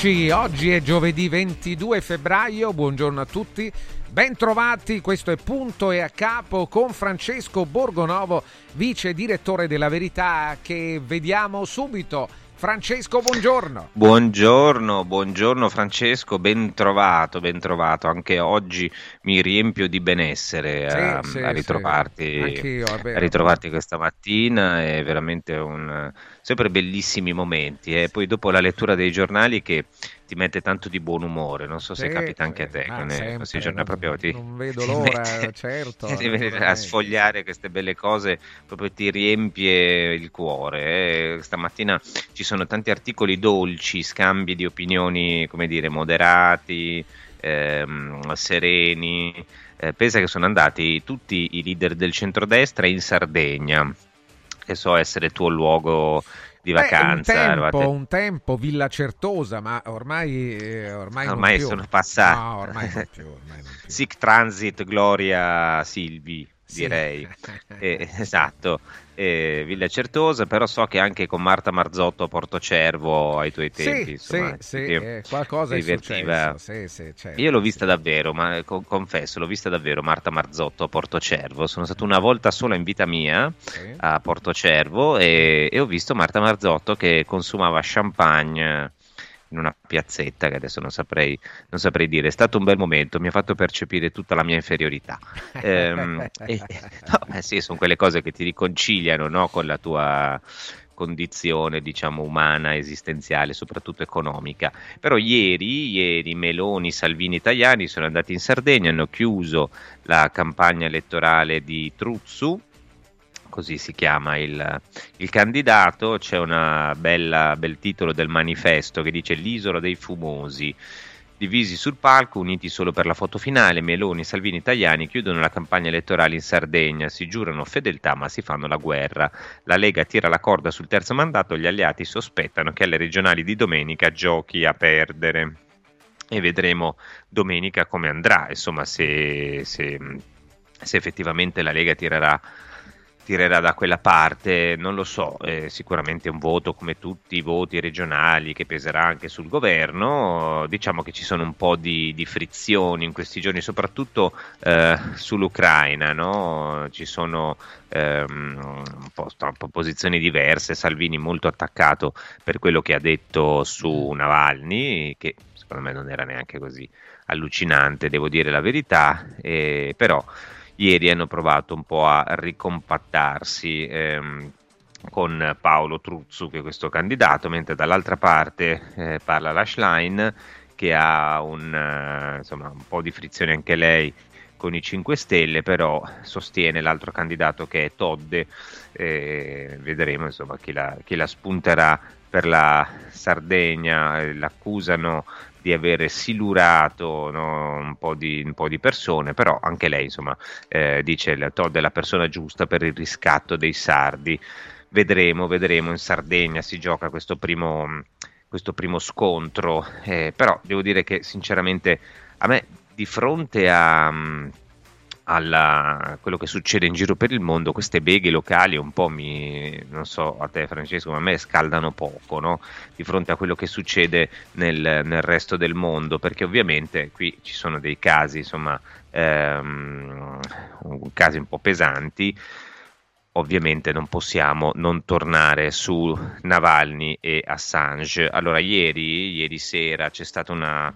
Eccoci, oggi è giovedì 22 febbraio, buongiorno a tutti, bentrovati, questo è Punto e a Capo con Francesco Borgonovo, vice direttore della Verità che vediamo subito. Francesco, buongiorno. Buongiorno, buongiorno Francesco, ben trovato, ben trovato. Anche oggi mi riempio di benessere sì, a, sì, a, ritrovarti, sì. a, ritrovarti, questa mattina. È veramente un sempre bellissimi momenti. E eh. poi dopo la lettura dei giornali che ti mette tanto di buon umore, non so se capita anche a te, ah, sempre, questi giorni proprio ti, non vedo l'ora, mette, certo. a sfogliare queste belle cose, proprio ti riempie il cuore. Eh. Stamattina ci sono tanti articoli dolci, scambi di opinioni, come dire, moderati, ehm, sereni. Eh, pensa che sono andati tutti i leader del centrodestra in Sardegna che so essere il tuo luogo di vacanza. Beh, un, tempo, eravate... un tempo, Villa Certosa, ma ormai, eh, ormai, ormai sono passati. No, ormai non più. Ormai non più. Sic Transit Gloria Silvi direi. Eh, esatto, eh, Villa Certosa, però so che anche con Marta Marzotto a Porto Cervo ai tuoi tempi, sì, insomma, sì, sì eh, qualcosa divertiva. è successo. Sì, certo, Io l'ho vista davvero, ma co- confesso, l'ho vista davvero Marta Marzotto a Porto Cervo. Sono stato una volta sola in vita mia a Porto Cervo e, e ho visto Marta Marzotto che consumava champagne in una piazzetta che adesso non saprei, non saprei, dire. È stato un bel momento, mi ha fatto percepire tutta la mia inferiorità. ehm, e, no, sì, sono quelle cose che ti riconciliano no, con la tua condizione diciamo umana, esistenziale, soprattutto economica. Però ieri, ieri Meloni, Salvini italiani sono andati in Sardegna, hanno chiuso la campagna elettorale di Truzzu così si chiama il, il candidato, c'è un bel titolo del manifesto che dice l'isola dei fumosi. Divisi sul palco, uniti solo per la foto finale, Meloni Salvini italiani chiudono la campagna elettorale in Sardegna, si giurano fedeltà ma si fanno la guerra. La Lega tira la corda sul terzo mandato, gli alleati sospettano che alle regionali di domenica giochi a perdere. E vedremo domenica come andrà, insomma se, se, se effettivamente la Lega tirerà tirerà da quella parte, non lo so, eh, sicuramente un voto come tutti i voti regionali che peserà anche sul governo, diciamo che ci sono un po' di, di frizioni in questi giorni, soprattutto eh, sull'Ucraina, no? ci sono ehm, un po', posizioni diverse, Salvini molto attaccato per quello che ha detto su Navalny, che secondo me non era neanche così allucinante, devo dire la verità, eh, però ieri hanno provato un po' a ricompattarsi ehm, con Paolo Truzzu, che è questo candidato, mentre dall'altra parte eh, parla Lashline, che ha un, uh, insomma, un po' di frizione anche lei con i 5 Stelle, però sostiene l'altro candidato che è Todde, eh, vedremo insomma, chi, la, chi la spunterà per la Sardegna, l'accusano di avere silurato no, un, po di, un, po di, persone, però anche lei insomma eh, dice che Todd è la persona giusta per il riscatto dei sardi. Vedremo, vedremo, in Sardegna si gioca questo primo, questo primo scontro, eh, però devo dire che sinceramente a me di fronte a a quello che succede in giro per il mondo, queste beghe locali un po' mi, non so a te Francesco, ma a me scaldano poco no? di fronte a quello che succede nel, nel, resto del mondo, perché ovviamente qui ci sono dei casi, insomma, ehm, casi un po' pesanti. Ovviamente non possiamo non tornare su Navalny e Assange. Allora, ieri, ieri sera c'è stata una,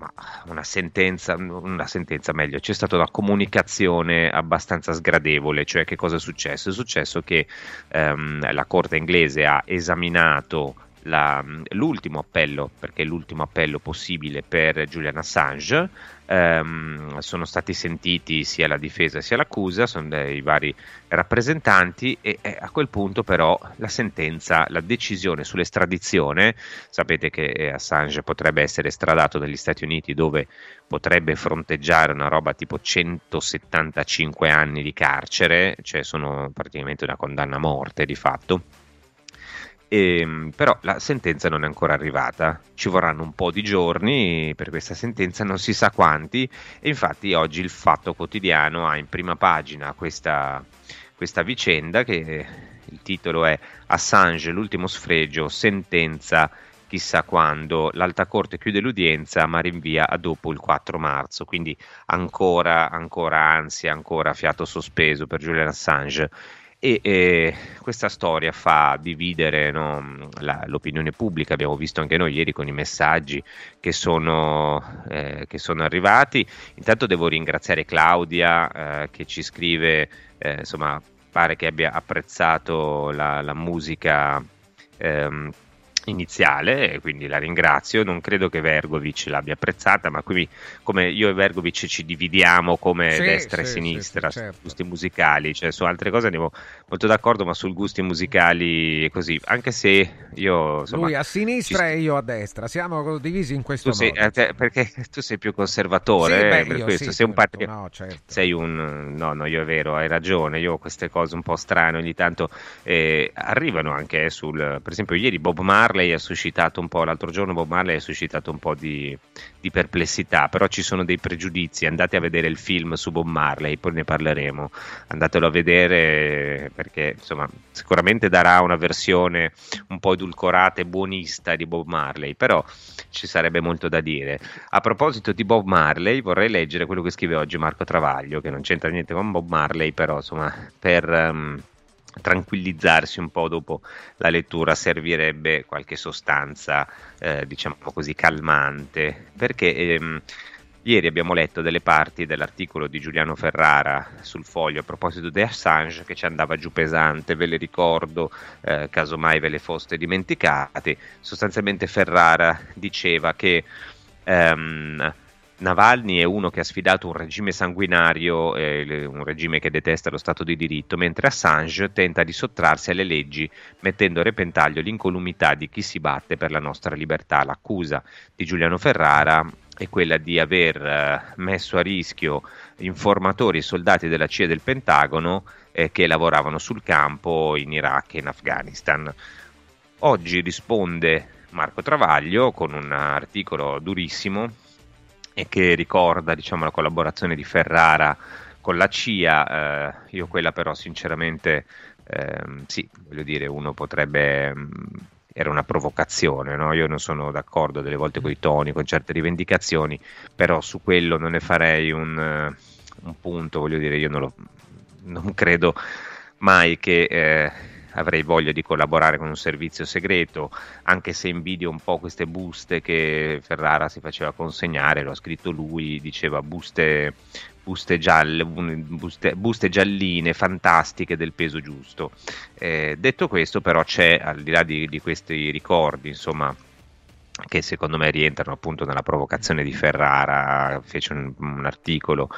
ma una sentenza, una sentenza meglio, c'è stata una comunicazione abbastanza sgradevole, cioè che cosa è successo? È successo che ehm, la Corte inglese ha esaminato la, l'ultimo appello, perché è l'ultimo appello possibile per Julian Assange, ehm, sono stati sentiti sia la difesa sia l'accusa, sono dei vari rappresentanti e, e, a quel punto però la sentenza, la decisione sull'estradizione, sapete che eh, Assange potrebbe essere estradato dagli Stati Uniti dove potrebbe fronteggiare una roba tipo 175 anni di carcere, cioè sono praticamente una condanna a morte di fatto e, ehm, però la sentenza non è ancora arrivata, ci vorranno un po' di giorni per questa sentenza, non si sa quanti, e infatti oggi il Fatto Quotidiano ha in prima pagina questa, questa vicenda che il titolo è Assange, l'ultimo sfregio, sentenza chissà quando, l'alta corte chiude l'udienza ma rinvia a dopo il 4 marzo, quindi ancora, ancora ansia, ancora fiato sospeso per Julian Assange e eh, questa storia fa dividere no, la, l'opinione pubblica, abbiamo visto anche noi ieri con i messaggi che sono, eh, che sono arrivati. Intanto devo ringraziare Claudia eh, che ci scrive, eh, insomma, pare che abbia apprezzato la, la musica ehm, iniziale, quindi la ringrazio. Non credo che Vergovic l'abbia apprezzata, ma qui come io e Vergovic ci dividiamo come sì, destra sì, e sinistra sì, certo. su gusti musicali, cioè su altre cose andiamo molto d'accordo, ma sul gusti musicali è così. Anche se io insomma, lui a sinistra ci... e io a destra, siamo divisi in questo tu modo. Sei, perché tu sei più conservatore, beh, eh, per questo sei un patri... no, certo. sei un no, no, io è vero, hai ragione. Io ho queste cose un po' strane ogni tanto eh, arrivano anche eh, sul per esempio ieri Bob Marley ha suscitato un po', l'altro giorno Bob Marley ha suscitato un po' di, di, perplessità, però ci sono dei pregiudizi, andate a vedere il film su Bob Marley, poi ne parleremo, andatelo a vedere perché insomma sicuramente darà una versione un po' edulcorata e buonista di Bob Marley, però ci sarebbe molto da dire. A proposito di Bob Marley vorrei leggere quello che scrive oggi Marco Travaglio, che non c'entra niente con Bob Marley, però insomma per... Um, tranquillizzarsi un po' dopo la lettura servirebbe qualche sostanza eh, diciamo così calmante. Perché ehm, ieri abbiamo letto delle parti dell'articolo di Giuliano Ferrara sul foglio a proposito di Assange che ci andava giù pesante ve le ricordo eh, casomai ve le foste dimenticate. Sostanzialmente Ferrara diceva che ehm, Navalny è uno che ha sfidato un regime sanguinario, eh, un regime che detesta lo Stato di diritto, mentre Assange tenta di sottrarsi alle leggi mettendo a repentaglio l'incolumità di chi si batte per la nostra libertà. L'accusa di Giuliano Ferrara è quella di aver eh, messo a rischio informatori e soldati della CIA e del Pentagono eh, che lavoravano sul campo in Iraq e in Afghanistan. Oggi risponde Marco Travaglio con un articolo durissimo e che ricorda diciamo, la collaborazione di Ferrara con la CIA, eh, io quella però sinceramente eh, sì, voglio dire, uno potrebbe... Mh, mm, era una provocazione, no? io non sono d'accordo delle volte con i toni, con certe rivendicazioni, però su quello non ne farei un, un punto, voglio dire, io non, lo, non credo mai che eh, avrei voglia di collaborare con un servizio segreto, anche se invidio un po' queste buste che Ferrara si faceva consegnare, lo ha scritto lui, diceva buste, buste, gialle, buste, buste gialline fantastiche del peso giusto. Eh, detto questo però c'è, al di là di, di questi ricordi, insomma, che secondo me rientrano appunto nella provocazione di Ferrara, fece un, un articolo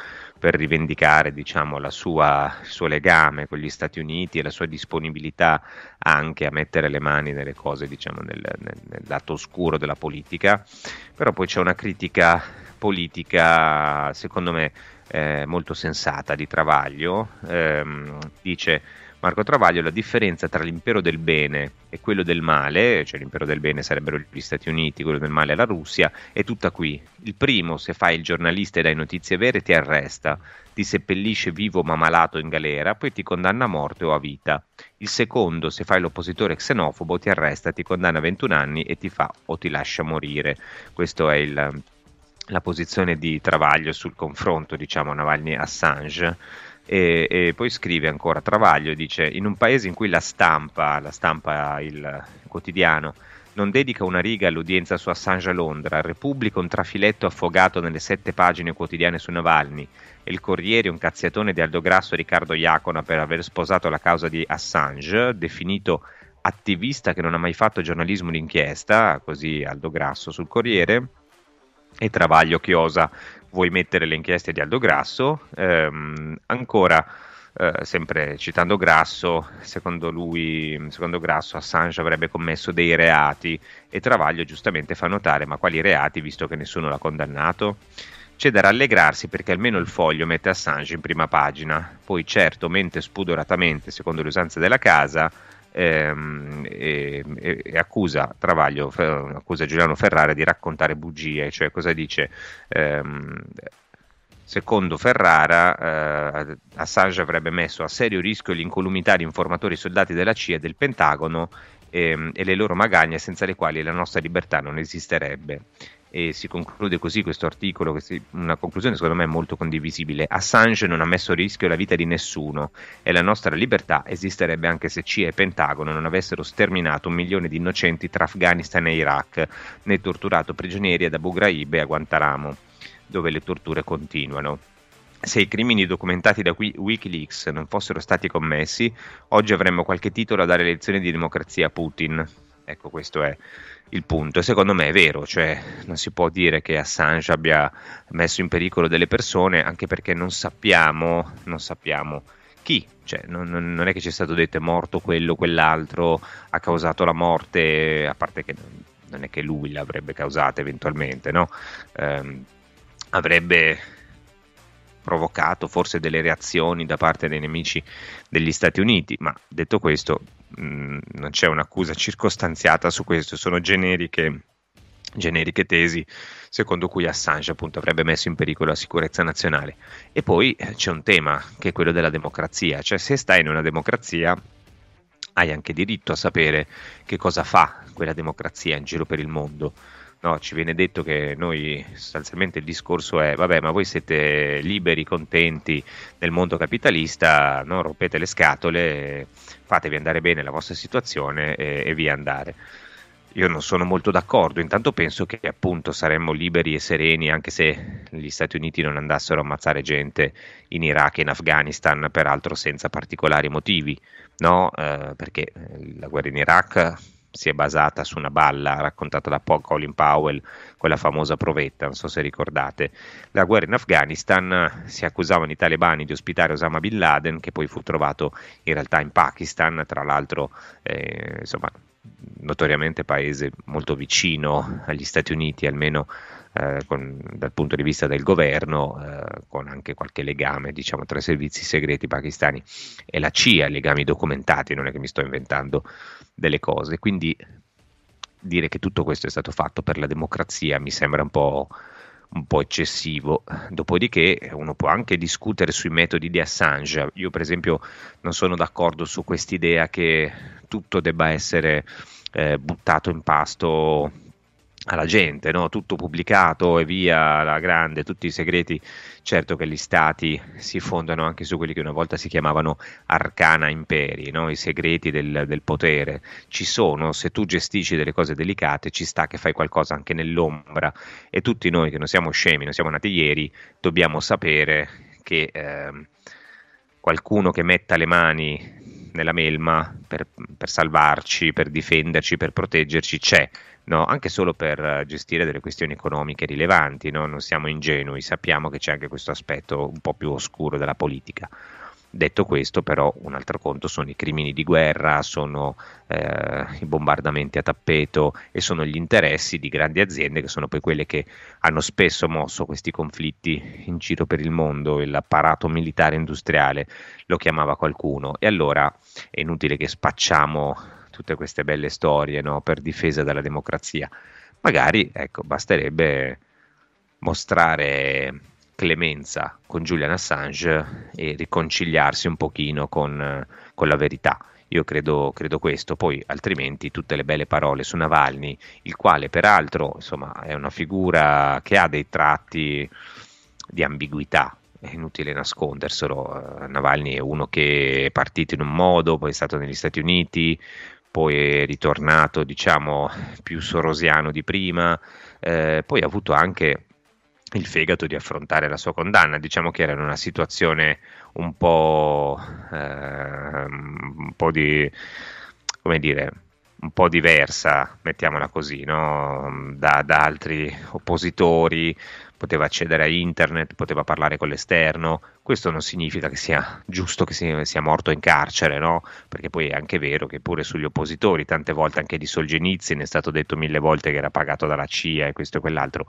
per rivendicare diciamo, sua, il suo legame con gli Stati Uniti e la sua disponibilità anche a mettere le mani nelle cose, diciamo, nel, nel, nel lato oscuro della politica, però poi c'è una critica politica, secondo me, eh, molto sensata di Travaglio, ehm, dice Marco Travaglio, la differenza tra l'impero del bene e quello del male, cioè l'impero del bene sarebbero gli Stati Uniti, quello del male la Russia, è tutta qui. Il primo, se fai il giornalista e dai notizie vere, ti arresta, ti seppellisce vivo ma malato in galera, poi ti condanna a morte o a vita. Il secondo, se fai l'oppositore xenofobo, ti arresta, ti condanna a 21 anni e ti fa o ti lascia morire. Questa è il, la posizione di Travaglio sul confronto, diciamo, Navalny-Assange e, e, poi scrive ancora Travaglio dice in un paese in cui la stampa, la stampa il quotidiano non dedica una riga all'udienza su Assange a Londra, Repubblica un trafiletto affogato nelle sette pagine quotidiane su Navalny e il Corriere un cazziatone di Aldo Grasso e Riccardo Iacona per aver sposato la causa di Assange, definito attivista che non ha mai fatto giornalismo d'inchiesta, così Aldo Grasso sul Corriere, e Travaglio che osa vuoi mettere le inchieste di Aldo Grasso. Ehm, ancora, eh, sempre citando Grasso, secondo lui, secondo Grasso, Assange avrebbe commesso dei reati e Travaglio giustamente fa notare ma quali reati visto che nessuno l'ha condannato? C'è da rallegrarsi perché almeno il foglio mette Assange in prima pagina, poi certo mente spudoratamente, secondo le usanze della casa, ehm, e, e, accusa Travaglio, accusa Giuliano Ferrara di raccontare bugie, cioè cosa dice? Ehm, Secondo Ferrara, eh, Assange avrebbe messo a serio rischio l'incolumità di informatori soldati della CIA e del Pentagono ehm, e le loro magagne senza le quali la nostra libertà non esisterebbe e si conclude così questo articolo, una conclusione secondo me molto condivisibile. Assange non ha messo a rischio la vita di nessuno e la nostra libertà esisterebbe anche se CIA e Pentagono non avessero sterminato un milione di innocenti tra Afghanistan e Iraq, né torturato prigionieri ad Abu Ghraib e a Guantanamo, dove le torture continuano. Se i crimini documentati da Wikileaks non fossero stati commessi, oggi avremmo qualche titolo a dare lezioni di democrazia a Putin Ecco, questo è il punto. E secondo me è vero, cioè non si può dire che Assange abbia messo in pericolo delle persone, anche perché non sappiamo, non sappiamo chi, cioè, non, non, è che ci è stato detto è morto quello, quell'altro, ha causato la morte, a parte che non è che lui l'avrebbe causata eventualmente, no? Eh, avrebbe provocato forse delle reazioni da parte dei nemici degli Stati Uniti, ma detto questo mm, non c'è un'accusa circostanziata su questo, sono generiche, generiche tesi secondo cui Assange appunto avrebbe messo in pericolo la sicurezza nazionale. E poi eh, c'è un tema che è quello della democrazia, cioè se stai in una democrazia hai anche diritto a sapere che cosa fa quella democrazia in giro per il mondo No, ci viene detto che noi sostanzialmente il discorso è vabbè ma voi siete liberi, contenti nel mondo capitalista, non rompete le scatole, fatevi andare bene la vostra situazione e, e via andare. Io non sono molto d'accordo, intanto penso che appunto saremmo liberi e sereni anche se gli Stati Uniti non andassero a ammazzare gente in Iraq e in Afghanistan, peraltro senza particolari motivi, no? Eh, perché la guerra in Iraq si è basata su una balla raccontata da Colin Powell, quella famosa provetta, non so se ricordate. La guerra in Afghanistan si accusavano i talebani di ospitare Osama Bin Laden, che poi fu trovato in realtà in Pakistan, tra l'altro eh, insomma, notoriamente paese molto vicino agli Stati Uniti, almeno eh, con, dal punto di vista del governo, eh, con anche qualche legame diciamo, tra i servizi segreti pakistani e la CIA, legami documentati, non è che mi sto inventando delle cose. Quindi dire che tutto questo è stato fatto per la democrazia mi sembra un po', un po' eccessivo. Dopodiché uno può anche discutere sui metodi di Assange. Io per esempio non sono d'accordo su quest'idea che tutto debba essere eh, buttato in pasto alla gente, no? tutto pubblicato e via la grande, tutti i segreti. Certo che gli stati si fondano anche su quelli che una volta si chiamavano arcana imperi, no? i segreti del, del, potere. Ci sono, se tu gestisci delle cose delicate, ci sta che fai qualcosa anche nell'ombra e tutti noi che non siamo scemi, non siamo nati ieri, dobbiamo sapere che eh, qualcuno che metta le mani nella melma per, per salvarci, per difenderci, per proteggerci c'è no? anche solo per eh, gestire delle questioni economiche rilevanti, no? non siamo ingenui, sappiamo che c'è anche questo aspetto un po' più oscuro della politica. Detto questo, però, un altro conto sono i crimini di guerra, sono eh, i bombardamenti a tappeto e sono gli interessi di grandi aziende che sono poi quelle che hanno spesso mosso questi conflitti in giro per il mondo. L'apparato militare industriale lo chiamava qualcuno. E allora è inutile che spacciamo tutte queste belle storie no, per difesa della democrazia. Magari ecco, basterebbe mostrare clemenza con Julian Assange e riconciliarsi un pochino con, con la verità. Io credo, credo, questo, poi altrimenti tutte le belle parole su Navalny, il quale peraltro insomma, è una figura che ha dei tratti di ambiguità, è inutile nasconderselo. Navalny è uno che è partito in un modo, poi è stato negli Stati Uniti, poi è ritornato diciamo più sorosiano di prima, eh, poi ha avuto anche il fegato di affrontare la sua condanna, diciamo che era in una situazione un po', eh, un po' di, come dire, un po' diversa, mettiamola così, no? da, da altri oppositori, poteva accedere a internet, poteva parlare con l'esterno. Questo non significa che sia giusto che sia, morto in carcere, no? Perché poi è anche vero che pure sugli oppositori, tante volte anche di Solzhenitsyn è stato detto mille volte che era pagato dalla CIA e questo e quell'altro.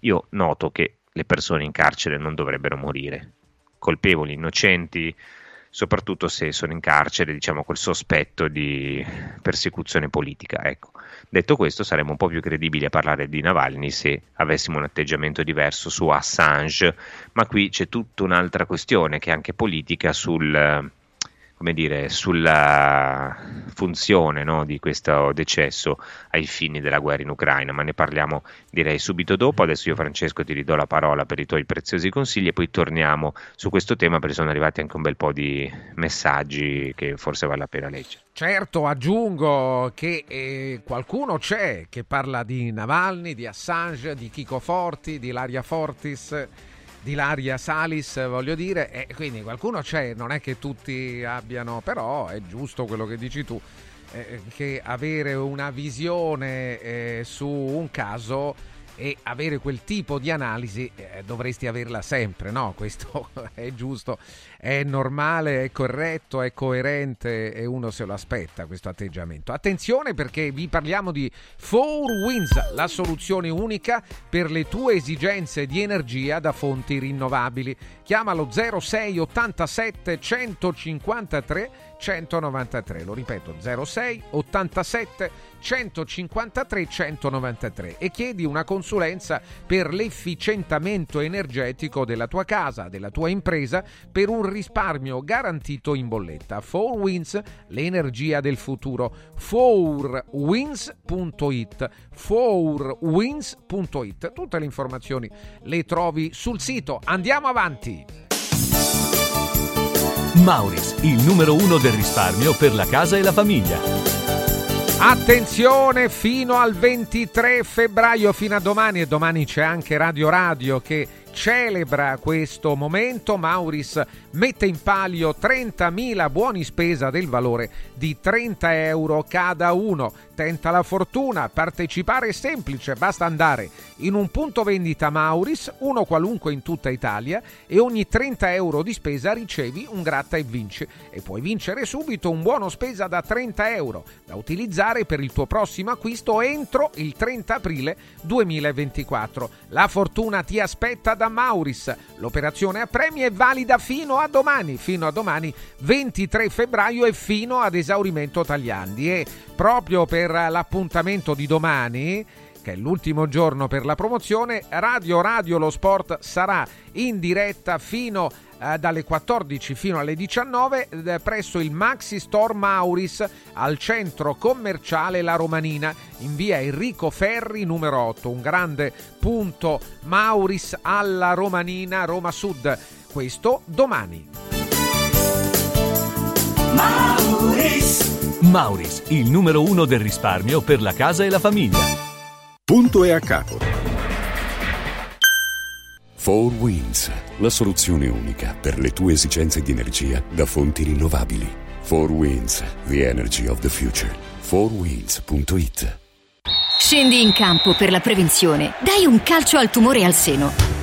Io noto che le persone in carcere non dovrebbero morire. Colpevoli, innocenti, soprattutto se sono in carcere, diciamo, col sospetto di persecuzione politica. Ecco. Detto questo, saremmo un po' più credibili a parlare di Navalny se avessimo un atteggiamento diverso su Assange, ma qui c'è tutta un'altra questione che è anche politica sul come dire, sulla funzione no, di questo decesso ai fini della guerra in Ucraina, ma ne parliamo direi subito dopo. Adesso io Francesco ti ridò la parola per i tuoi preziosi consigli e poi torniamo su questo tema perché sono arrivati anche un bel po' di messaggi che forse vale la pena leggere. Certo, aggiungo che eh, qualcuno c'è che parla di Navalny, di Assange, di Chico Forti, di Laria Fortis di Laria Salis, voglio dire, e quindi qualcuno c'è, non è che tutti abbiano, però è giusto quello che dici tu. eh, che avere una visione eh, su un caso e avere quel tipo di analisi eh, dovresti averla sempre, no? Questo è giusto, è normale, è corretto, è coerente e uno se lo aspetta questo atteggiamento. Attenzione perché vi parliamo di 4Winds, la soluzione unica per le tue esigenze di energia da fonti rinnovabili. Chiamalo 06 87 153 193, lo ripeto 06 87 153 193 e chiedi una consulenza per l'efficientamento energetico della tua casa, della tua impresa per un risparmio garantito in bolletta. 4Winds, l'energia del futuro. 4winds.it 4winds.it Tutte le informazioni le trovi sul sito. Andiamo avanti. Mauris, il numero uno del risparmio per la casa e la famiglia. Attenzione fino al 23 febbraio, fino a domani e domani c'è anche Radio Radio che celebra questo momento. Mauris mette in palio 30.000 buoni spesa del valore di 30 euro cada uno. Tenta la fortuna, partecipare è semplice, basta andare in un punto vendita Mauris, uno qualunque in tutta Italia, e ogni 30 euro di spesa ricevi un gratta e vinci. E puoi vincere subito un buono spesa da 30 euro da utilizzare per il tuo prossimo acquisto entro il 30 aprile 2024. La fortuna ti aspetta da Mauris. L'operazione a premi è valida fino a domani, fino a domani 23 febbraio e fino ad esaurimento tagliandi. E proprio per l'appuntamento di domani che è l'ultimo giorno per la promozione, Radio Radio Lo Sport sarà in diretta fino eh, dalle 14 fino alle 19 eh, presso il Maxi Store Mauris al centro commerciale La Romanina in via Enrico Ferri numero 8, un grande punto Mauris alla Romanina, Roma Sud. Questo domani. Mauris. Mauris, il numero uno del risparmio per la casa e la famiglia. Punto e a capo. 4 Winds, la soluzione unica per le tue esigenze di energia da fonti rinnovabili. 4 Winds, the energy of the future. 4winds.it Scendi in campo per la prevenzione. Dai un calcio al tumore al seno.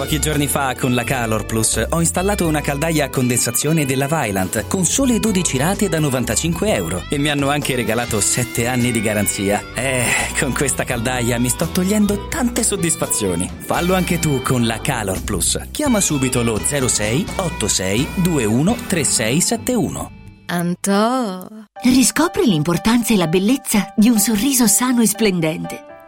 Pochi giorni fa con la Calor Plus ho installato una caldaia a condensazione della Vylant con sole 12 rate da 95 euro e mi hanno anche regalato 7 anni di garanzia. Eh, con questa caldaia mi sto togliendo tante soddisfazioni. Fallo anche tu con la Calor Plus. Chiama subito lo 06 86 21 3671. Antò. Riscopri l'importanza e la bellezza di un sorriso sano e splendente.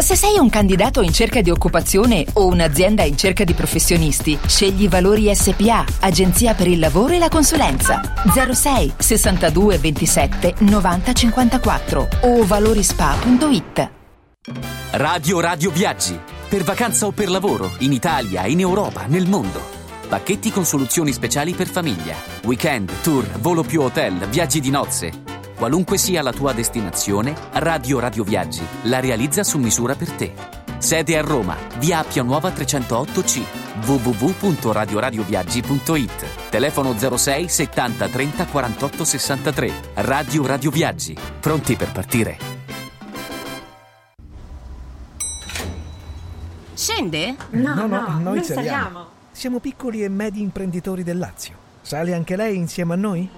Se sei un candidato in cerca di occupazione o un'azienda in cerca di professionisti, scegli Valori SPA, Agenzia per il lavoro e la consulenza. 06 62 27 90 54 o valorispa.it. Radio Radio Viaggi. Per vacanza o per lavoro, in Italia, in Europa, nel mondo. Pacchetti con soluzioni speciali per famiglia. Weekend, tour, volo più hotel, viaggi di nozze. Qualunque sia la tua destinazione, Radio Radio Viaggi la realizza su misura per te. Sede a Roma, via Appia Nuova 308C, www.radioradioviaggi.it. Telefono 06 70 30 48 63. Radio Radio Viaggi. Pronti per partire? Scende? No, no, no noi, noi saliamo. saliamo. Siamo piccoli e medi imprenditori del Lazio. Sale anche lei insieme a noi?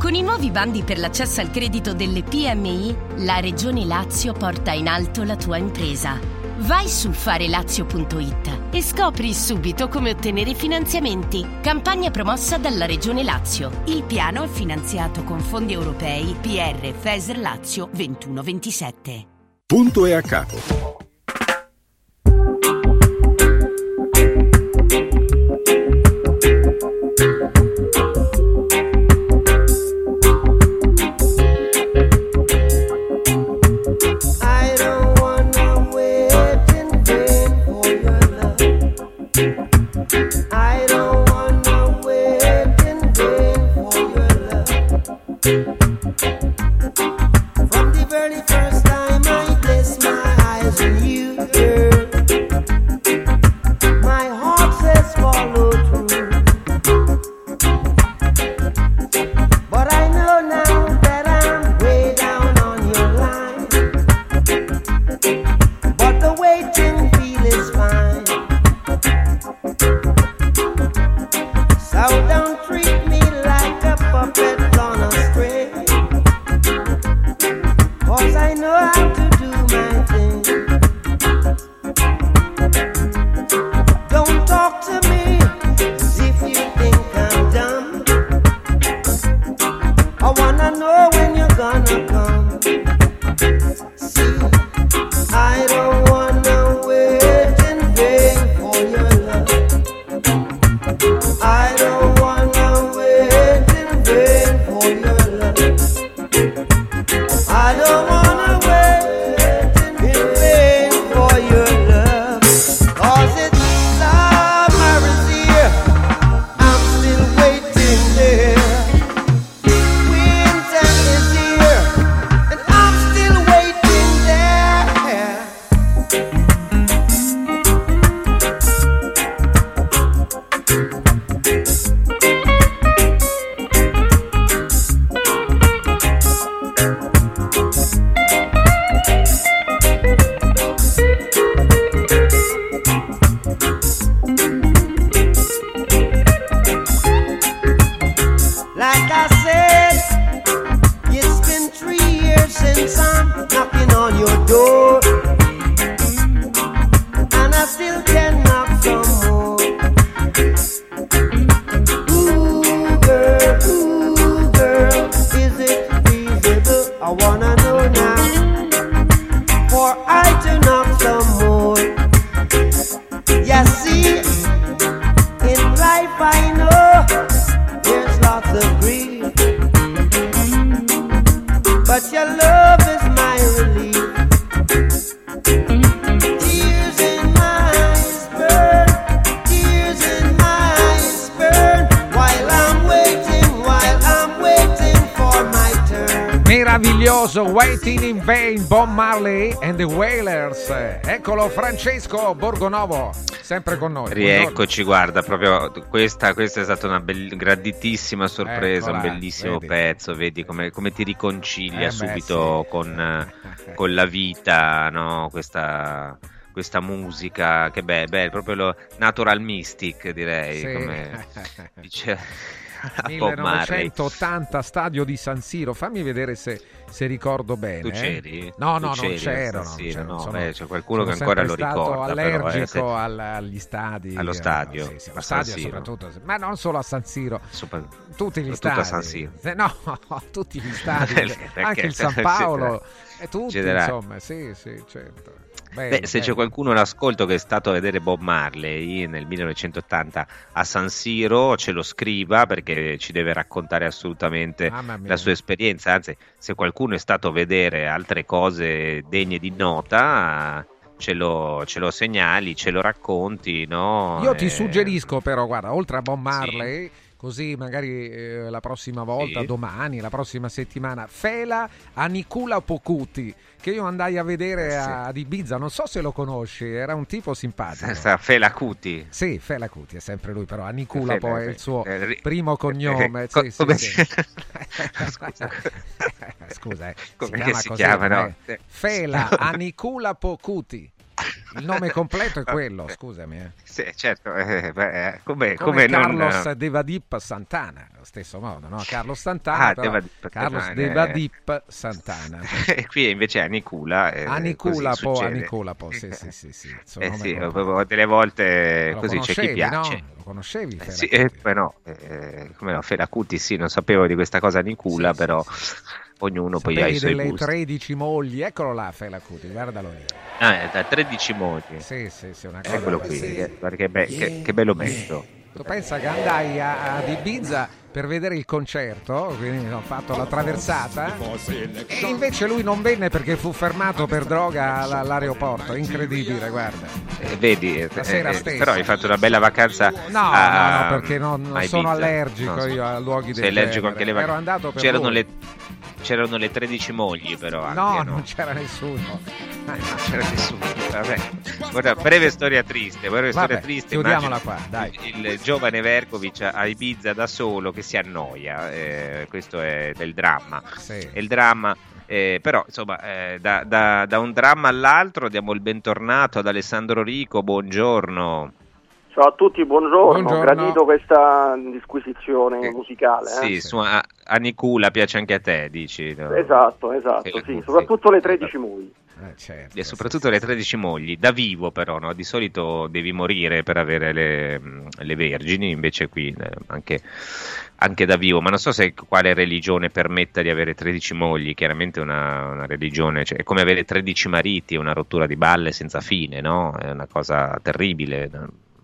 Con i nuovi bandi per l'accesso al credito delle PMI, la Regione Lazio porta in alto la tua impresa. Vai su farelazio.it e scopri subito come ottenere finanziamenti. Campagna promossa dalla Regione Lazio. Il piano è finanziato con fondi europei PR FESR Lazio 2127. Punto e a capo. Was Waiting in Vain, Bob Marley and the Wailers. Eccolo Francesco Borgonovo, sempre con noi. Rieccoci, guarda, proprio questa, questa, è stata una bell- graditissima sorpresa, Eccola, un bellissimo vedi. pezzo, vedi come, come ti riconcilia eh subito sì. con, con, la vita, no? Questa questa musica che beh, beh, proprio lo natural mystic direi sì. come dice 1980 stadio di San Siro fammi vedere se, se ricordo bene tu eh. c'eri? Eh? no no tu non c'ero, non c'ero no, sono, beh, c'è qualcuno che ancora lo ricorda allergico però, eh, se... agli stadi allo stadio, no, sì, sì, stadio soprattutto ma non solo a San Siro Super... tutti gli stadi a no tutti gli stadi anche il San Paolo e tutti insomma sì sì certo Bello, Beh, se bello. c'è qualcuno all'ascolto che è stato a vedere Bob Marley nel 1980 a San Siro, ce lo scriva perché ci deve raccontare assolutamente la sua esperienza. Anzi, se qualcuno è stato a vedere altre cose degne di nota, ce lo, ce lo segnali, ce lo racconti. No? Io ti e... suggerisco, però, guarda, oltre a Bob Marley. Sì così magari eh, la prossima volta, sì. domani, la prossima settimana, Fela Anicula Pocuti, che io andai a vedere eh, sì. ad Ibiza, non so se lo conosci, era un tipo simpatico. Fela Cuti. Sì, Fela Cuti, è sempre lui, però Anicula poi è il suo eh, primo cognome. Eh, sì, come sì, si... Scusa, Scusa eh. come si, si chiama? No? Fela Anicula Pocuti. Il nome completo è quello, scusami. Eh. Sì, certo, eh, beh, eh, come, come, come Carlos non... Devadip Santana, allo stesso modo, no? Carlos Santana, ah, Devadip, Carlos Santana, Devadip Santana. e qui invece Anicula. Eh, Anicula po', Anicula po', sì, sì, sì. sì, eh sì delle volte così c'è chi piace. No? Lo conoscevi? Eh, sì, eh, no, eh, come no, Felacuti sì, non sapevo di questa cosa Anicula, sì, però... Sì, ognuno Sapevi poi ha i suoi delle gusti. 13 mogli, eccolo là Felacuti, guardalo lì. Ah, da 13 mogli. Sì, sì, sì, una cosa Eccolo qui, che, che, be- che, che bello pezzo. Tu pensa che andai a, ad Ibiza per vedere il concerto, quindi ho fatto la traversata e invece lui non venne perché fu fermato per droga all'aeroporto, incredibile, guarda. Eh, vedi, eh, eh, però hai fatto una bella vacanza. No, a, no, no, perché non, non sono allergico no, io a luoghi del Sei allergico anche alle vacanze. C'erano le C'erano le 13 mogli, però. Anche, no, no, non c'era nessuno. non c'era nessuno. Vabbè. Guarda, breve storia triste. Breve Vabbè, storia triste. Chiudiamola qua, dai. Il, il, giovane Verkovic a Ibiza da solo che si annoia. Eh, questo è del dramma. Sì. È il dramma. Eh, però insomma eh, da, da, da, un dramma all'altro diamo il bentornato ad Alessandro Rico, buongiorno. Ciao a tutti, buongiorno. buongiorno. Gradito questa disquisizione eh, musicale. Sì, eh? su, a, a Nicula piace anche a te, dici. No? Esatto, esatto, sì, sì. soprattutto le 13 mogli. Eh, certo, e soprattutto sì, le 13 mogli, da vivo però, no? di solito devi morire per avere le, le vergini, invece qui eh, anche, anche, da vivo, ma non so se quale religione permetta di avere 13 mogli, chiaramente una, una religione, cioè, è come avere 13 mariti, è una rottura di balle senza fine, no? è una cosa terribile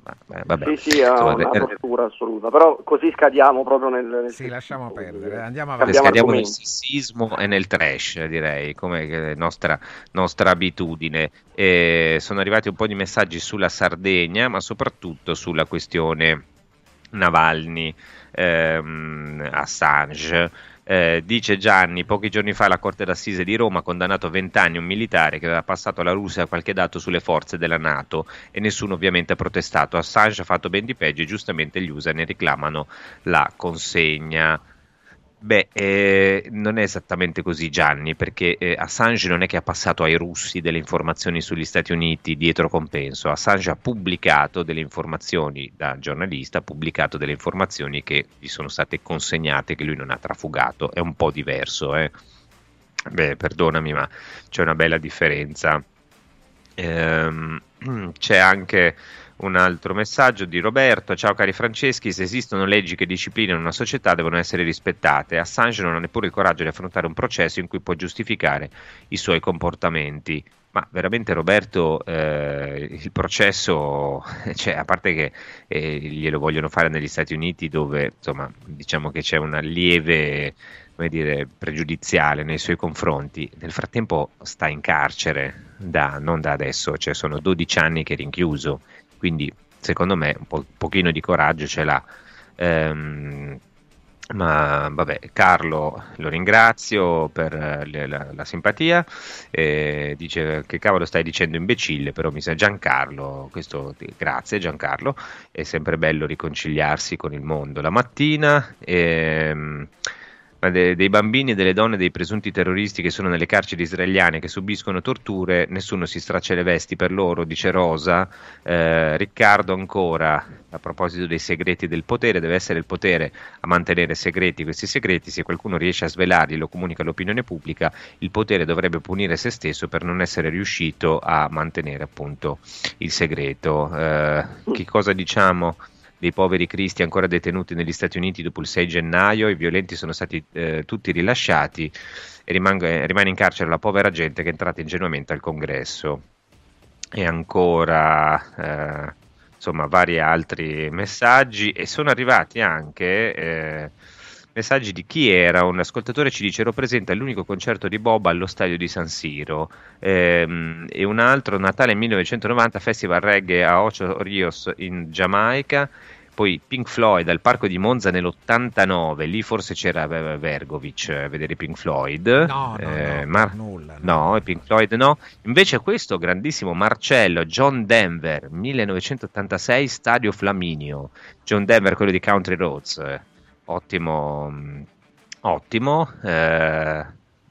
eh, vabbè. Sì, sì, è Insomma, una tortura assoluta, però così scadiamo proprio nel... nel sì, lasciamo perdere, andiamo avanti. Scadiamo nel sessismo e nel trash, direi, come nostra, nostra abitudine. E sono arrivati un po' di messaggi sulla Sardegna, ma soprattutto sulla questione Navalny, ehm, Assange, eh, dice Gianni, pochi giorni fa la Corte d'Assise di Roma ha condannato 20 anni un militare che aveva passato alla Russia qualche dato sulle forze della Nato e nessuno ovviamente ha protestato. Assange ha fatto ben di peggio e giustamente gli USA ne reclamano la consegna. Beh, eh, non è esattamente così Gianni, perché eh, Assange non è che ha passato ai russi delle informazioni sugli Stati Uniti dietro compenso, Assange ha pubblicato delle informazioni da giornalista, ha pubblicato delle informazioni che gli sono state consegnate, che lui non ha trafugato, è un po' diverso. Eh. Beh, perdonami, ma c'è una bella differenza. Ehm, c'è anche un altro messaggio di Roberto, ciao cari Franceschi, se esistono leggi che disciplinano una società devono essere rispettate. Assange non ha neppure il coraggio di affrontare un processo in cui può giustificare i suoi comportamenti. Ma veramente Roberto, eh, il processo, cioè, a parte che eh, glielo vogliono fare negli Stati Uniti dove insomma, diciamo che c'è una lieve come dire, pregiudiziale nei suoi confronti, nel frattempo sta in carcere, da, non da adesso, cioè sono 12 anni che è rinchiuso quindi secondo me un, po', pochino di coraggio ce l'ha. Ehm, ma vabbè, Carlo lo ringrazio per eh, la, la simpatia, eh, dice che cavolo stai dicendo imbecille, però mi sa Giancarlo, questo, grazie Giancarlo, è sempre bello riconciliarsi con il mondo la mattina. Ehm, de, dei bambini e delle donne dei presunti terroristi che sono nelle carceri israeliane che subiscono torture, nessuno si straccia le vesti per loro, dice Rosa. Eh, Riccardo ancora, a proposito dei segreti del potere, deve essere il potere a mantenere segreti questi segreti, se qualcuno riesce a svelarli, lo comunica all'opinione pubblica, il potere dovrebbe punire se stesso per non essere riuscito a mantenere appunto il segreto. Eh, che cosa diciamo? Dei poveri cristi ancora detenuti negli Stati Uniti dopo il 6 gennaio, i violenti sono stati eh, tutti rilasciati e rimane, rimane in carcere la povera gente che è entrata ingenuamente al congresso. E ancora, eh, insomma, vari altri messaggi e sono arrivati anche... Eh, messaggi di chi era. Un ascoltatore ci dice: Ero presente all'unico concerto di Bob allo stadio di San Siro. Ehm, e un altro, Natale 1990, Festival Reggae a Ocho Rios in Giamaica. Poi Pink Floyd al parco di Monza nell'89, lì forse c'era Vergovic a vedere Pink Floyd. No, no, eh, no, Mar- nulla. No. no, Pink Floyd no. Invece questo grandissimo Marcello, John Denver, 1986, Stadio Flaminio. John Denver, quello di Country Roads ottimo, ottimo. Eh,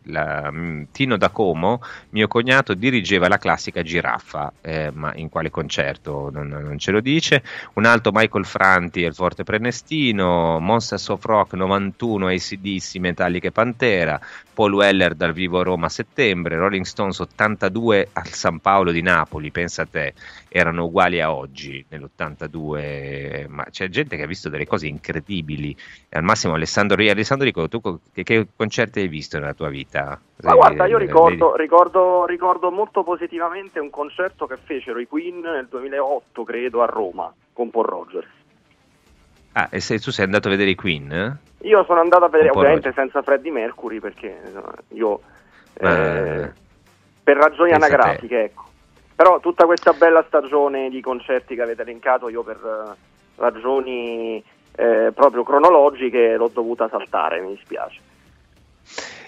la, mm, Tino da Como, mio cognato, dirigeva la classica giraffa, eh, ma in quale concerto non, non, ce lo dice. Un altro Michael Franti al Forte Prenestino, Monsters of Rock 91, ACDC, Metallica e Pantera, Paul Weller dal vivo a Roma a settembre, Rolling Stones 82 al San Paolo di Napoli, pensa a te, erano uguali a oggi nell'82, ma c'è gente che ha visto delle cose incredibili. Al massimo Alessandro, Alessandro Rico, tu che, che concerti hai visto nella tua vita? Vita. Ma guarda, io ricordo, ricordo, ricordo, molto positivamente un concerto che fecero i Queen nel 2008, credo, a Roma, con Paul Rogers. Ah, e se tu sei andato a vedere i Queen? Io sono andato a vedere, ovviamente Rogers. senza Freddie Mercury, perché io... Eh, per ragioni anagrafiche, ecco. Però tutta questa bella stagione di concerti che avete elencato, io per uh, ragioni eh, proprio cronologiche l'ho dovuta saltare, mi dispiace.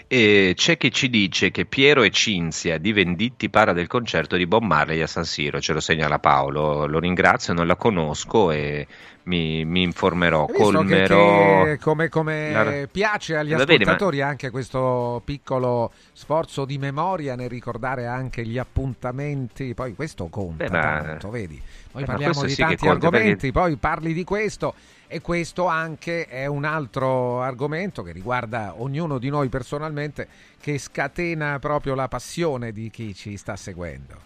E c'è chi ci dice che Piero e Cinzia di Venditti parla del concerto di Bob Marley a San Siro, ce lo segnala Paolo, lo ringrazio, non la conosco e mi, mi informerò. Colmerò... Che, che come, come la... piace agli Va ascoltatori bene, ma... anche questo piccolo sforzo di memoria nel ricordare anche gli appuntamenti, poi questo conta Beh, tanto, vedi? Noi eh, parliamo di sì tanti argomenti, perché... poi parli di questo e questo anche è un altro argomento che riguarda ognuno di noi personalmente, che scatena proprio la passione di chi ci sta seguendo.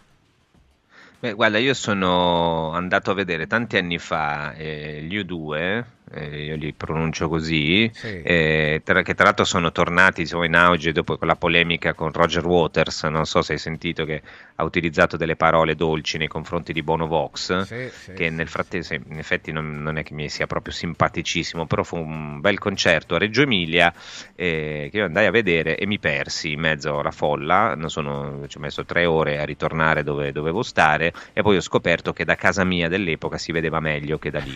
Beh, guarda, io sono andato a vedere tanti anni fa eh, gli U2 eh, io li pronuncio così, sì. eh, tra, che tra l'altro sono tornati insomma, in auge dopo la polemica con Roger Waters, non so se hai sentito che ha utilizzato delle parole dolci nei confronti di Bono Vox, sì, sì, che nel frattempo in effetti non, non, è che mi sia proprio simpaticissimo, però fu un bel concerto a Reggio Emilia eh, che io andai a vedere e mi persi in mezzo alla folla, sono, ci ho messo tre ore a ritornare dove dovevo stare e poi ho scoperto che da casa mia dell'epoca si vedeva meglio che da lì,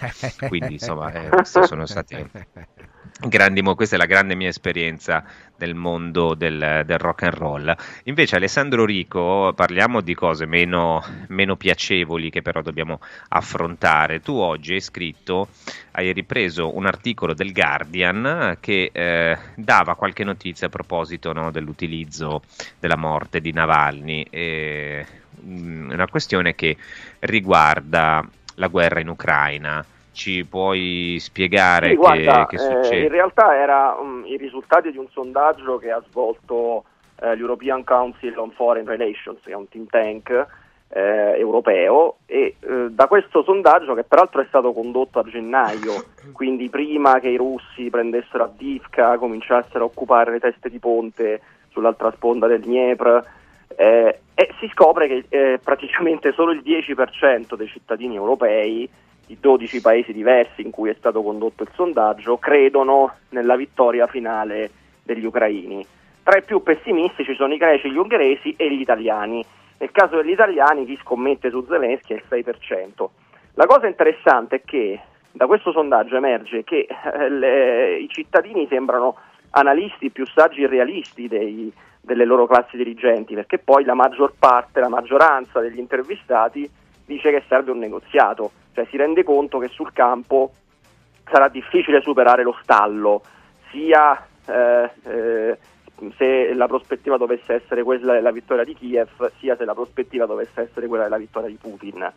quindi insomma... Sono stati grandi, questa è la grande mia esperienza del mondo del, del, rock and roll. Invece Alessandro Rico, parliamo di cose meno, meno, piacevoli che però dobbiamo affrontare. Tu oggi hai scritto, hai ripreso un articolo del Guardian che eh, dava qualche notizia a proposito no, dell'utilizzo della morte di Navalny. E, mh, una questione che riguarda la guerra in Ucraina ci puoi spiegare sì, che, guarda, che succede? Eh, in realtà era um, i risultati di un sondaggio che ha svolto eh, l'European Council on Foreign Relations, che è un think tank eh, europeo, e eh, da questo sondaggio, che peraltro è stato condotto a gennaio, quindi prima che i russi prendessero a Divka, cominciassero a occupare le teste di ponte sull'altra sponda del Dniepr, eh, e si scopre che eh, praticamente solo il 10% dei cittadini europei di 12 paesi diversi in cui è stato condotto il sondaggio credono nella vittoria finale degli ucraini. Tra i più pessimistici sono i greci, gli ungheresi e gli italiani. Nel caso degli italiani chi scommette su Zelensky è il 6%. La cosa interessante è che da questo sondaggio emerge che eh, le, i cittadini sembrano analisti più saggi e realisti dei, delle loro classi dirigenti, perché poi la maggior parte, la maggioranza degli intervistati dice che serve un negoziato, cioè si rende conto che sul campo sarà difficile superare lo stallo, sia eh, eh, se la prospettiva dovesse essere quella della vittoria di Kiev, sia se la prospettiva dovesse essere quella della vittoria di Putin.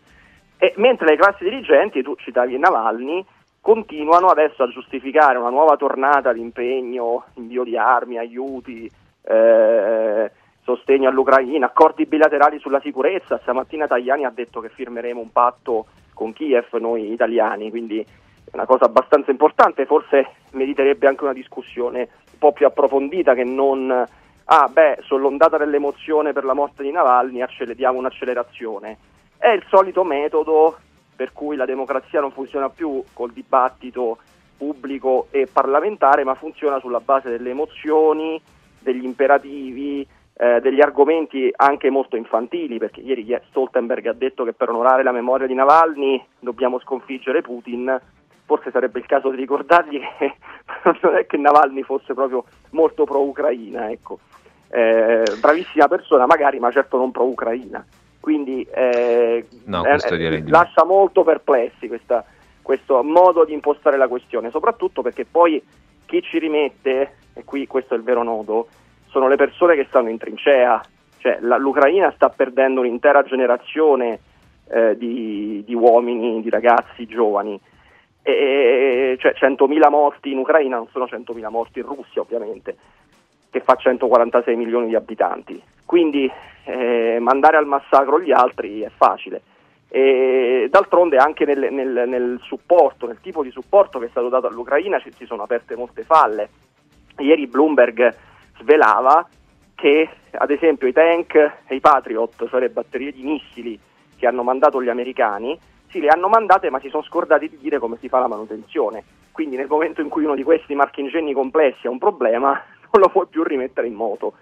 E mentre le classi dirigenti, tu citavi Navalny, continuano adesso a giustificare una nuova tornata di impegno, invio di armi, aiuti, eh, sostegno all'Ucraina, accordi bilaterali sulla sicurezza. Stamattina Tajani ha detto che firmeremo un patto con Kiev noi italiani, quindi è una cosa abbastanza importante, forse meriterebbe anche una discussione un po' più approfondita che non ah beh, sull'ondata dell'emozione per la morte di Navalny diamo un'accelerazione. È il solito metodo per cui la democrazia non funziona più col dibattito pubblico e parlamentare, ma funziona sulla base delle emozioni, degli imperativi, eh, degli argomenti anche molto infantili, perché ieri Stoltenberg ha detto che per onorare la memoria di Navalny dobbiamo sconfiggere Putin, forse sarebbe il caso di ricordargli che non è che Navalny fosse proprio molto pro-Ucraina, ecco. eh, bravissima persona magari, ma certo non pro-Ucraina. Quindi eh, no, eh, lascia molto perplessi questa, questo modo di impostare la questione, soprattutto perché poi chi ci rimette, e qui questo è il vero nodo, sono le persone che stanno in trincea, cioè la, l'Ucraina sta perdendo un'intera generazione eh, di, di, uomini, di ragazzi giovani. E, cioè 100.000 morti in Ucraina non sono 100.000 morti in Russia ovviamente, che fa 146 milioni di abitanti. Quindi eh, mandare al massacro gli altri è facile. E d'altronde anche nel, nel, nel, supporto, nel tipo di supporto che è stato dato all'Ucraina ci, ci sono aperte molte falle. Ieri Bloomberg svelava che ad esempio i tank e i Patriot, cioè le batterie di missili che hanno mandato gli americani, sì, le hanno mandate ma si sono scordati di dire come si fa la manutenzione. Quindi nel momento in cui uno di questi marchingegni complessi ha un problema non lo puoi più rimettere in moto.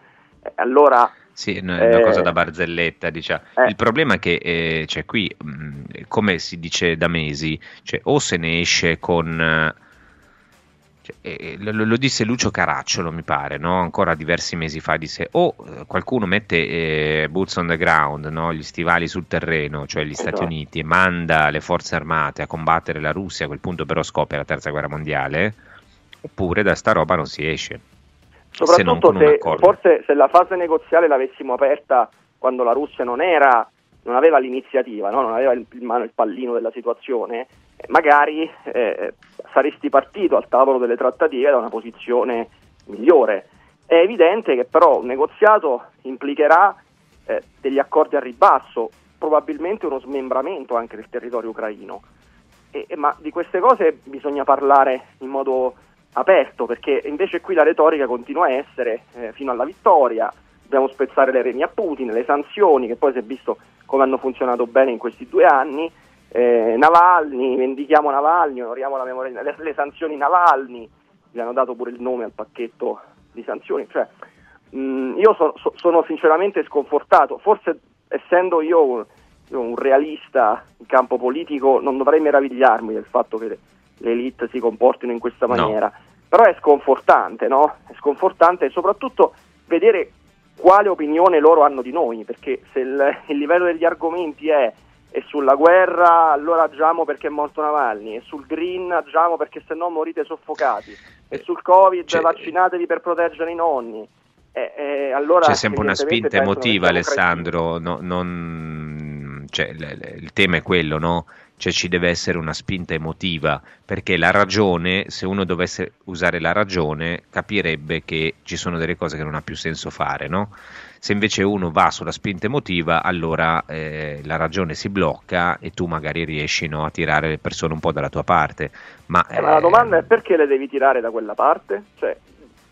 Eh, allora sì, è una cosa da barzelletta, diciamo. Eh. Il problema è che eh, cioè, qui, mh, come si dice da mesi, cioè, o se ne esce con cioè, eh, lo, lo, disse Lucio Caracciolo, mi pare, no? ancora diversi mesi fa, disse o oh, qualcuno mette eh, boots on the ground, no? gli stivali sul terreno, cioè gli esatto. Stati Uniti, e manda le forze armate a combattere la Russia, a quel punto però scoppia la terza guerra mondiale, oppure da sta roba non si esce. Soprattutto se, se forse se la fase negoziale l'avessimo aperta quando la Russia non era non aveva l'iniziativa, no? non aveva in mano il pallino della situazione, magari eh, saresti partito al tavolo delle trattative da una posizione migliore. È evidente che però un negoziato implicherà eh, degli accordi a ribasso, probabilmente uno smembramento anche del territorio ucraino. E, ma di queste cose bisogna parlare in modo aperto, perché invece qui la retorica continua a essere eh, fino alla vittoria, dobbiamo spezzare le reni a Putin, le sanzioni, che poi si è visto come hanno funzionato bene in questi due anni, eh, Navalny, vendichiamo Navalny, onoriamo la memoria, le, le, sanzioni Navalny, gli hanno dato pure il nome al pacchetto di sanzioni, cioè, mh, io so, so, sono sinceramente sconfortato, forse essendo io un, un, realista in campo politico non dovrei meravigliarmi del fatto che le, le elite si comportino in questa maniera, no. però è sconfortante, no? È sconfortante soprattutto vedere quale opinione loro hanno di noi, perché se il, il livello degli argomenti è e sulla guerra allora agiamo perché è morto Navalny e sul green agiamo perché se no morite soffocati e sul covid cioè, vaccinatevi per proteggere i nonni e, e allora c'è sempre una spinta emotiva Alessandro no, non, cioè, l, l, il tema è quello no? cioè ci deve essere una spinta emotiva, perché la ragione, se uno dovesse usare la ragione, capirebbe che ci sono delle cose che non ha più senso fare, no? Se invece uno va sulla spinta emotiva, allora eh, la ragione si blocca e tu magari riesci no, a tirare le persone un po' dalla tua parte. Ma, eh, ma la domanda è perché le devi tirare da quella parte? Cioè,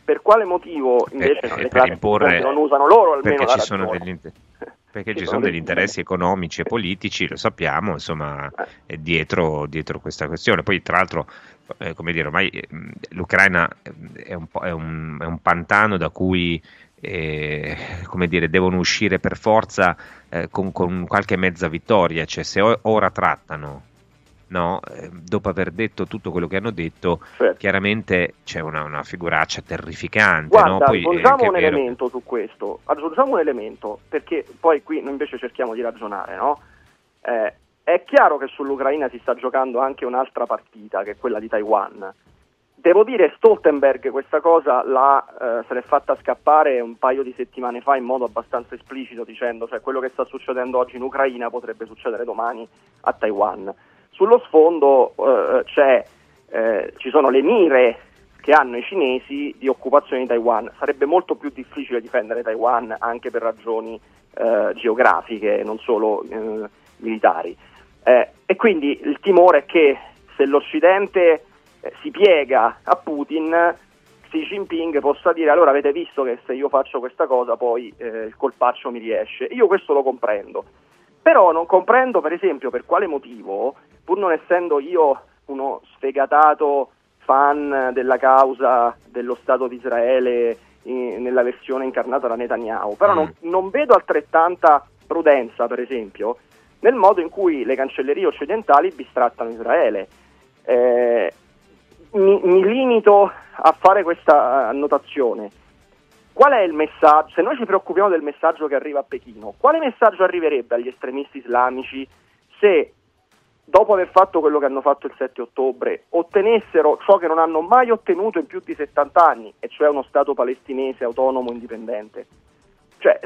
per quale motivo invece eh, non, per imporre, non usano loro almeno perché ci sono degli perché ci sono degli interessi economici e politici, lo sappiamo, insomma, eh. dietro, dietro questa questione. Poi, tra l'altro, eh, come dire, ormai eh, l'Ucraina è un, è, un, è un, pantano da cui eh, come dire, devono uscire per forza eh, con, con, qualche mezza vittoria, cioè se ora trattano no? eh, dopo aver detto tutto quello che hanno detto, certo. chiaramente c'è una, una, figuraccia terrificante. Guarda, no? poi aggiungiamo un vero... elemento su questo, aggiungiamo un elemento, perché poi qui noi invece cerchiamo di ragionare, no? Eh, è chiaro che sull'Ucraina si sta giocando anche un'altra partita, che è quella di Taiwan. Devo dire, Stoltenberg questa cosa l'ha, eh, se l'è fatta scappare un paio di settimane fa in modo abbastanza esplicito, dicendo cioè quello che sta succedendo oggi in Ucraina potrebbe succedere domani a Taiwan. Sullo sfondo eh, eh, ci sono le mire che hanno i cinesi di occupazione di Taiwan. Sarebbe molto più difficile difendere Taiwan anche per ragioni eh, geografiche, non solo eh, militari. Eh, e quindi il timore è che se l'Occidente si piega a Putin, Xi Jinping possa dire allora avete visto che se io faccio questa cosa poi eh, il colpaccio mi riesce. Io questo lo comprendo, però non comprendo per esempio per quale motivo, pur non essendo io uno sfegatato fan della causa dello Stato di Israele in, nella versione incarnata da Netanyahu, però mm. non, non vedo altrettanta prudenza per esempio nel modo in cui le cancellerie occidentali bistrattano Israele. Eh, mi, mi limito a fare questa annotazione. Qual è il messaggio? Se noi ci preoccupiamo del messaggio che arriva a Pechino, quale messaggio arriverebbe agli estremisti islamici se dopo aver fatto quello che hanno fatto il 7 ottobre, ottenessero ciò che non hanno mai ottenuto in più di 70 anni, e cioè uno Stato palestinese autonomo indipendente? Cioè,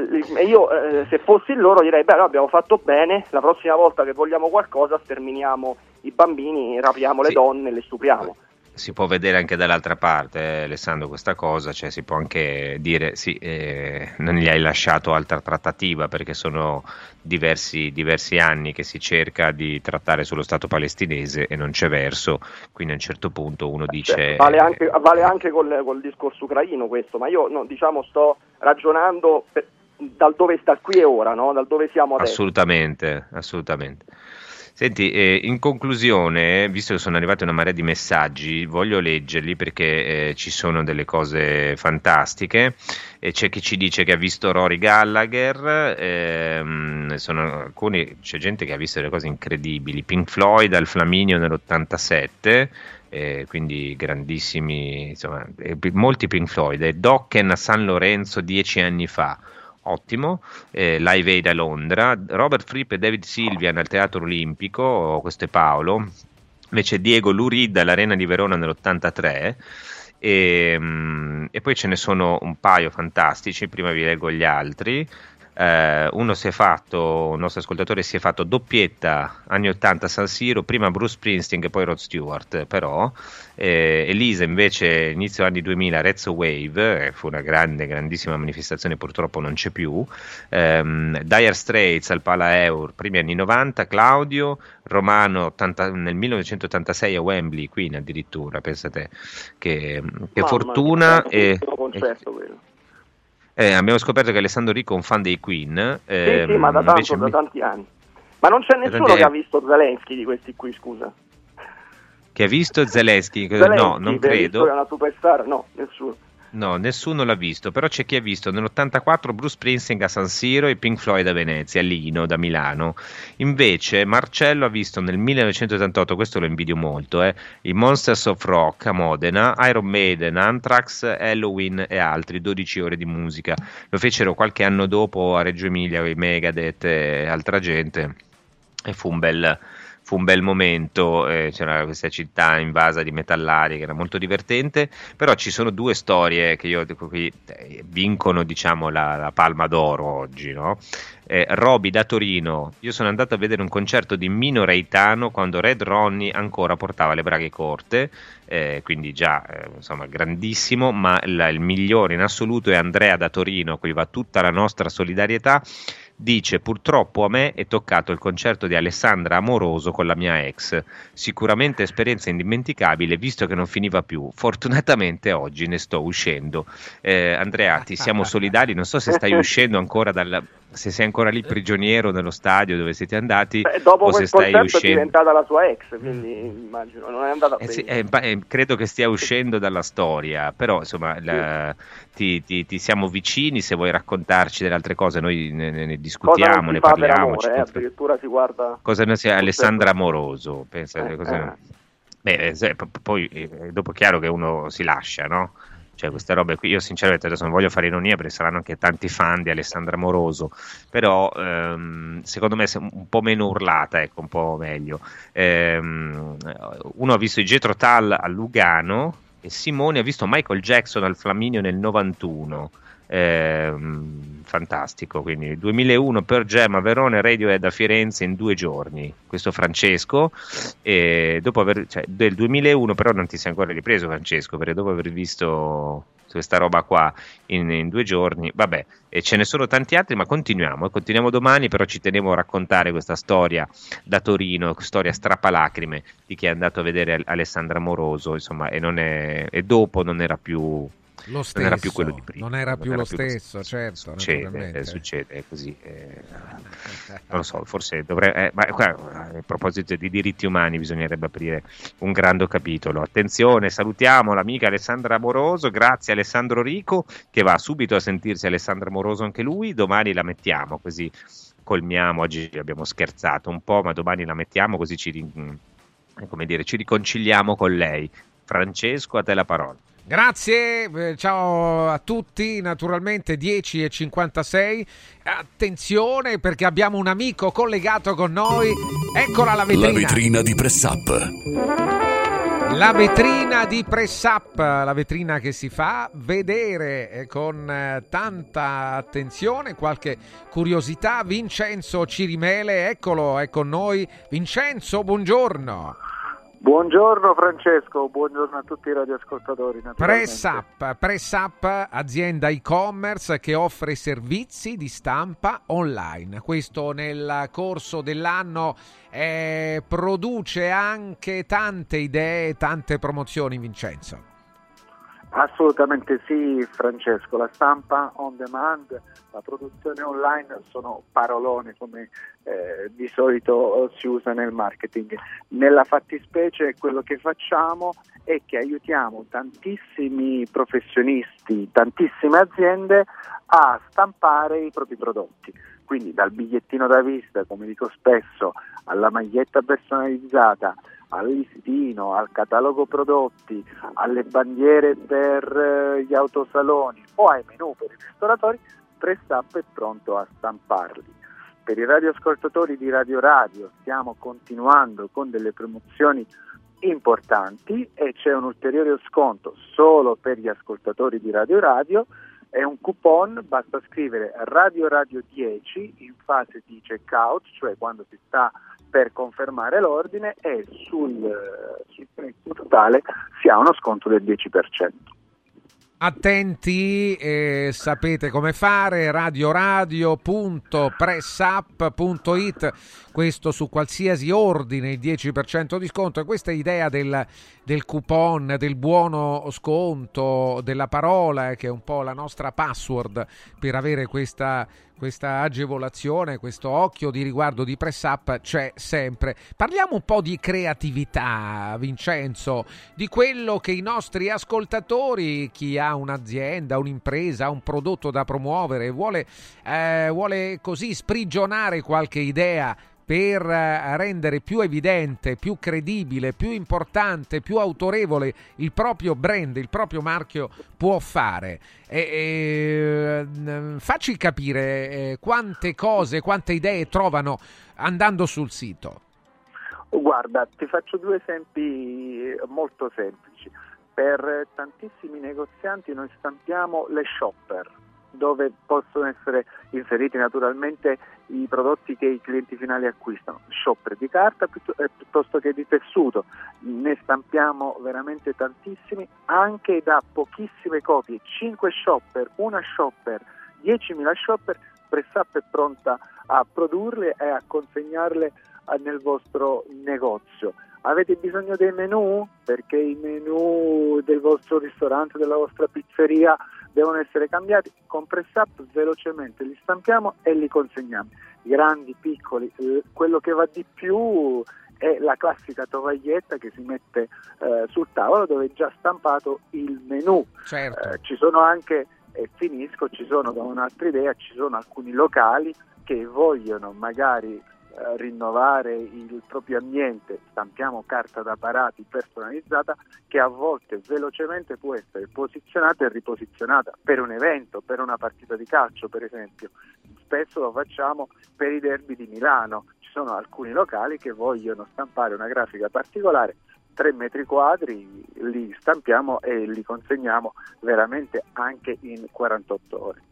io eh, se fossi loro direi, beh, abbiamo fatto bene, la prossima volta che vogliamo qualcosa sterminiamo i bambini, rapiamo sì. le donne le stupriamo si può vedere anche dall'altra parte, eh, Alessandro, questa cosa, cioè si può anche dire sì, eh, non gli hai lasciato altra trattativa perché sono diversi, diversi, anni che si cerca di trattare sullo Stato palestinese e non c'è verso, quindi a un certo punto uno dice... Certo, vale anche, vale anche col, col, discorso ucraino questo, ma io no, diciamo sto ragionando per, dal dove sta qui e ora, no? dal dove siamo adesso. Assolutamente, assolutamente. Senti, eh, in conclusione, visto che sono arrivati una marea di messaggi, voglio leggerli perché eh, ci sono delle cose fantastiche. E c'è chi ci dice che ha visto Rory Gallagher, ehm, alcuni, c'è gente che ha visto delle cose incredibili. Pink Floyd al Flaminio nell'87. Eh, quindi grandissimi, insomma, eh, molti Pink Floyd, e Dokken a San Lorenzo dieci anni fa, ottimo, eh, Live Aid a Londra, Robert Fripp e David Silvian al Teatro Olimpico, questo è Paolo, invece Diego Lurid all'Arena di Verona nell'83. E, mm, e, poi ce ne sono un paio fantastici, prima vi leggo gli altri eh, uno si è fatto, un nostro ascoltatore si è fatto doppietta anni 80 San Siro, prima Bruce Springsteen e poi Rod Stewart, però eh, Elisa invece inizio anni 2000 Rezzo Wave, eh, fu una grande, grandissima manifestazione, purtroppo non c'è più, ehm, Dire Straits al Pala Eur, primi anni 90, Claudio, Romano 80, nel 1986 a Wembley, Queen addirittura, pensate che, che fortuna. E, eh, abbiamo scoperto che Alessandro Rico è un fan dei Queen. Eh, sì, sì, ma da, tanto, da tanti anni. Ma non c'è nessuno che ha visto Zelensky di questi qui, scusa. Che ha visto Zelensky? Zelensky no, non credo. È una superstar? No, nessuno. No, nessuno l'ha visto, però c'è chi ha visto nell'84 Bruce Springsteen a San Siro e Pink Floyd a Venezia, Lino da Milano. Invece Marcello ha visto nel 1988, questo lo invidio molto, eh, i Monsters of Rock a Modena, Iron Maiden, Anthrax, Halloween e altri, 12 ore di musica. Lo fecero qualche anno dopo a Reggio Emilia i Megadeth e altra gente e fu un bel fu un bel momento, eh, c'era questa città invasa di metallari che era molto divertente, però ci sono due storie che io qui eh, vincono diciamo la, la, palma d'oro oggi, no? Eh, Roby da Torino, io sono andato a vedere un concerto di Mino Reitano quando Red Ronnie ancora portava le braghe corte, eh, quindi già eh, insomma grandissimo, ma la, il migliore in assoluto è Andrea da Torino, a cui va tutta la nostra solidarietà dice purtroppo a me è toccato il concerto di Alessandra Amoroso con la mia ex, sicuramente esperienza indimenticabile visto che non finiva più, fortunatamente oggi ne sto uscendo. Eh, Andrea, ti siamo solidari, non so se stai uscendo ancora dal, se sei ancora lì prigioniero nello stadio dove siete andati Beh, dopo o se stai uscendo è diventata la sua ex quindi immagino non è andata eh sì, eh, eh, credo che stia uscendo dalla storia però insomma sì. la, ti, ti, ti, siamo vicini se vuoi raccontarci delle altre cose noi ne, ne discutiamo ne parliamo amore, eh, addirittura si guarda cosa ne sia Alessandra Amoroso pensa, eh, cosa... Eh. Beh, poi dopo è chiaro che uno si lascia no? Cioè queste robe qui, io sinceramente adesso non voglio fare ironia perché saranno anche tanti fan di Alessandra Moroso, però ehm, secondo me è un po' meno urlata, ecco, un po' meglio. Ehm, uno ha visto i Jetro Tal a Lugano e Simone ha visto Michael Jackson al Flaminio nel 91 eh, fantastico. Quindi 2001 per Gemma Verone, Radiohead a Firenze in due giorni. Questo Francesco, e dopo aver, cioè, del 2001, però non ti sei ancora ripreso, Francesco, perché dopo aver visto questa roba qua in, in, due giorni. Vabbè, e ce ne sono tanti altri, ma continuiamo. Eh, continuiamo domani, però ci tenevo a raccontare questa storia da Torino, storia strappalacrime di chi è andato a vedere Alessandra Moroso, insomma, e, è, e dopo non era più lo stesso, non era più quello di prima. Non era più, non era lo, più stesso, lo, stesso, certo. Succede, succede è così. Eh, non lo so, forse dovrei. Eh, ma qua, a proposito di diritti umani, bisognerebbe aprire un grande capitolo. Attenzione, salutiamo l'amica Alessandra Amoroso. Grazie Alessandro Rico, che va subito a sentirsi Alessandra Amoroso anche lui. Domani la mettiamo così colmiamo. Oggi abbiamo scherzato un po', ma domani la mettiamo così ci, come dire, ci riconciliamo con lei. Francesco, a te la parola. Grazie, eh, ciao a tutti, naturalmente 10 e 56. Attenzione perché abbiamo un amico collegato con noi. Eccola la vetrina. La vetrina di Press Up. La vetrina di Press Up, la vetrina che si fa vedere eh, con eh, tanta attenzione, qualche curiosità. Vincenzo Cirimele, eccolo, è con noi. Vincenzo, buongiorno. Buongiorno Francesco, buongiorno a tutti i radioascoltatori. Press Up, Press Up, azienda e-commerce che offre servizi di stampa online. Questo nel corso dell'anno eh, produce anche tante idee, tante promozioni, Vincenzo. Assolutamente sì, Francesco. La stampa on demand, la produzione online sono parolone come eh, di solito si usa nel marketing. Nella fattispecie quello che facciamo è che aiutiamo tantissimi professionisti, tantissime aziende a stampare i propri prodotti. Quindi dal bigliettino da visita, come dico spesso, alla maglietta personalizzata, al listino, al catalogo prodotti, alle bandiere per eh, gli autosaloni o ai menu per i ristoratori, Prestap è pronto a stamparli. Per i radioascoltatori di Radio Radio stiamo continuando con delle promozioni importanti e c'è un ulteriore sconto solo per gli ascoltatori di Radio Radio è un coupon, basta scrivere Radio Radio 10 in fase di checkout, cioè quando si sta per confermare l'ordine e sul, sul prezzo totale si ha uno sconto del 10%. Attenti, eh, sapete come fare, radioradio.pressup.it, questo su qualsiasi ordine, il 10% di sconto. E questa idea del, del, coupon, del buono sconto, della parola, eh, che è un po' la nostra password per avere questa questa agevolazione, questo occhio di riguardo di press up c'è sempre. Parliamo un po' di creatività, Vincenzo, di quello che i nostri ascoltatori, chi ha un'azienda, un'impresa, un prodotto da promuovere, vuole, eh, vuole così sprigionare qualche idea per eh, rendere più evidente, più credibile, più importante, più autorevole il proprio brand, il proprio marchio può fare. E, e, mm, facci capire eh, quante cose, quante idee trovano andando sul sito. Guarda, ti faccio due esempi molto semplici. Per tantissimi negozianti noi stampiamo le shopper dove possono essere inseriti naturalmente i prodotti che i clienti finali acquistano, shopper di carta eh, piuttosto che di tessuto, ne stampiamo veramente tantissimi, anche da pochissime copie, 5 shopper, una shopper, 10.000 shopper, Pressup è pronta a produrle e a consegnarle eh, nel vostro negozio. Avete bisogno dei menu? Perché i menu del vostro ristorante, della vostra pizzeria devono essere cambiati, con press up velocemente li stampiamo e li consegniamo. Grandi, piccoli, eh, quello che va di più è la classica tovaglietta che si mette eh, sul tavolo dove è già stampato il menù. Certo. Eh, ci sono anche, e finisco, ci sono da un'altra idea, ci sono alcuni locali che vogliono magari rinnovare il proprio ambiente, stampiamo carta da parati personalizzata che a volte velocemente può essere posizionata e riposizionata per un evento, per una partita di calcio per esempio. Spesso lo facciamo per i derby di Milano, ci sono alcuni locali che vogliono stampare una grafica particolare 3 metri quadri li stampiamo e li consegniamo veramente anche in 48 ore.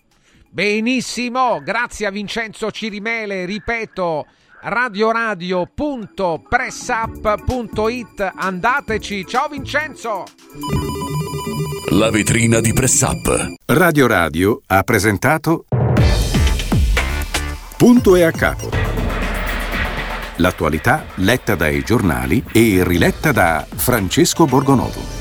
Benissimo, grazie a Vincenzo Cirimele, ripeto radioradio.pressup.it andateci. Ciao Vincenzo. La vetrina di Pressup Radio Radio ha presentato Punto e a capo. L'attualità letta dai giornali e riletta da Francesco Borgonovo